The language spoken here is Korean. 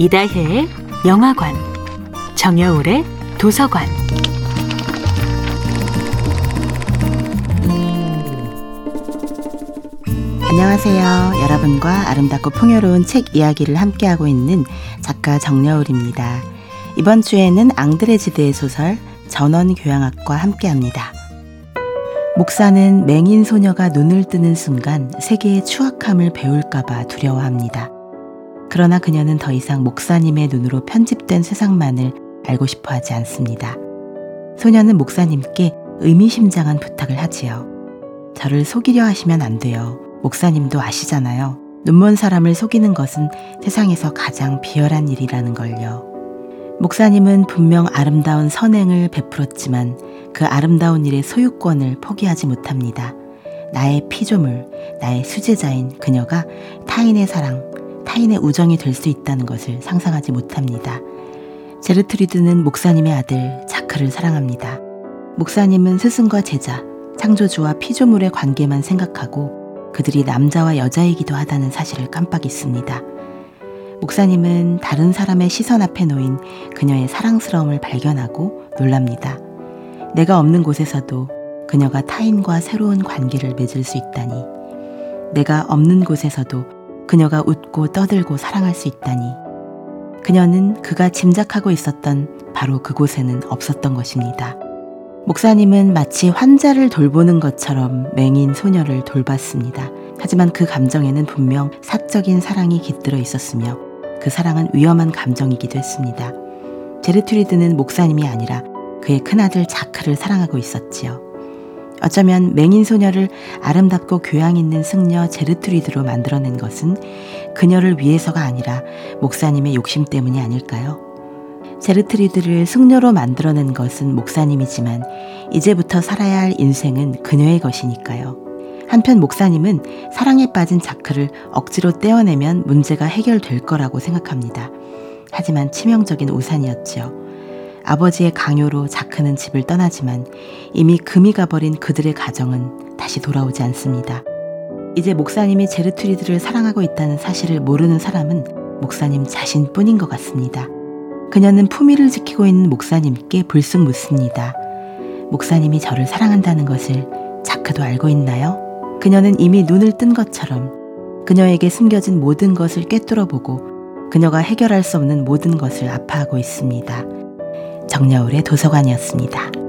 이다혜의 영화관, 정여울의 도서관. 안녕하세요. 여러분과 아름답고 풍요로운 책 이야기를 함께하고 있는 작가 정여울입니다. 이번 주에는 앙드레지드의 소설 전원교양학과 함께합니다. 목사는 맹인 소녀가 눈을 뜨는 순간 세계의 추악함을 배울까봐 두려워합니다. 그러나 그녀는 더 이상 목사님의 눈으로 편집된 세상만을 알고 싶어 하지 않습니다. 소녀는 목사님께 의미심장한 부탁을 하지요. 저를 속이려 하시면 안 돼요. 목사님도 아시잖아요. 눈먼 사람을 속이는 것은 세상에서 가장 비열한 일이라는 걸요. 목사님은 분명 아름다운 선행을 베풀었지만 그 아름다운 일의 소유권을 포기하지 못합니다. 나의 피조물, 나의 수제자인 그녀가 타인의 사랑, 타인의 우정이 될 수 있다는 것을 상상하지 못합니다. 제르트리드는 목사님의 아들 자크를 사랑합니다. 목사님은 스승과 제자, 창조주와 피조물의 관계만 생각하고 그들이 남자와 여자이기도 하다는 사실을 깜빡 잊습니다. 목사님은 다른 사람의 시선 앞에 놓인 그녀의 사랑스러움을 발견하고 놀랍니다. 내가 없는 곳에서도 그녀가 타인과 새로운 관계를 맺을 수 있다니. 내가 없는 곳에서도 그녀가 웃고 떠들고 사랑할 수 있다니. 그녀는 그가 짐작하고 있었던 바로 그곳에는 없었던 것입니다. 목사님은 마치 환자를 돌보는 것처럼 맹인 소녀를 돌봤습니다. 하지만 그 감정에는 분명 사적인 사랑이 깃들어 있었으며 그 사랑은 위험한 감정이기도 했습니다. 제르트리드는 목사님이 아니라 그의 큰아들 자크를 사랑하고 있었지요. 어쩌면 맹인 소녀를 아름답고 교양 있는 승려 제르트리드로 만들어낸 것은 그녀를 위해서가 아니라 목사님의 욕심 때문이 아닐까요? 제르트리드를 승려로 만들어낸 것은 목사님이지만 이제부터 살아야 할 인생은 그녀의 것이니까요. 한편 목사님은 사랑에 빠진 자크를 억지로 떼어내면 문제가 해결될 거라고 생각합니다. 하지만 치명적인 오산이었지요. 아버지의 강요로 자크는 집을 떠나지만 이미 금이 가버린 그들의 가정은 다시 돌아오지 않습니다. 이제 목사님이 제르트리드를 사랑하고 있다는 사실을 모르는 사람은 목사님 자신뿐인 것 같습니다. 그녀는 품위를 지키고 있는 목사님께 불쑥 묻습니다. 목사님이 저를 사랑한다는 것을 자크도 알고 있나요? 그녀는 이미 눈을 뜬 것처럼 그녀에게 숨겨진 모든 것을 꿰뚫어 보고 그녀가 해결할 수 없는 모든 것을 아파하고 있습니다. 정여울의 도서관이었습니다.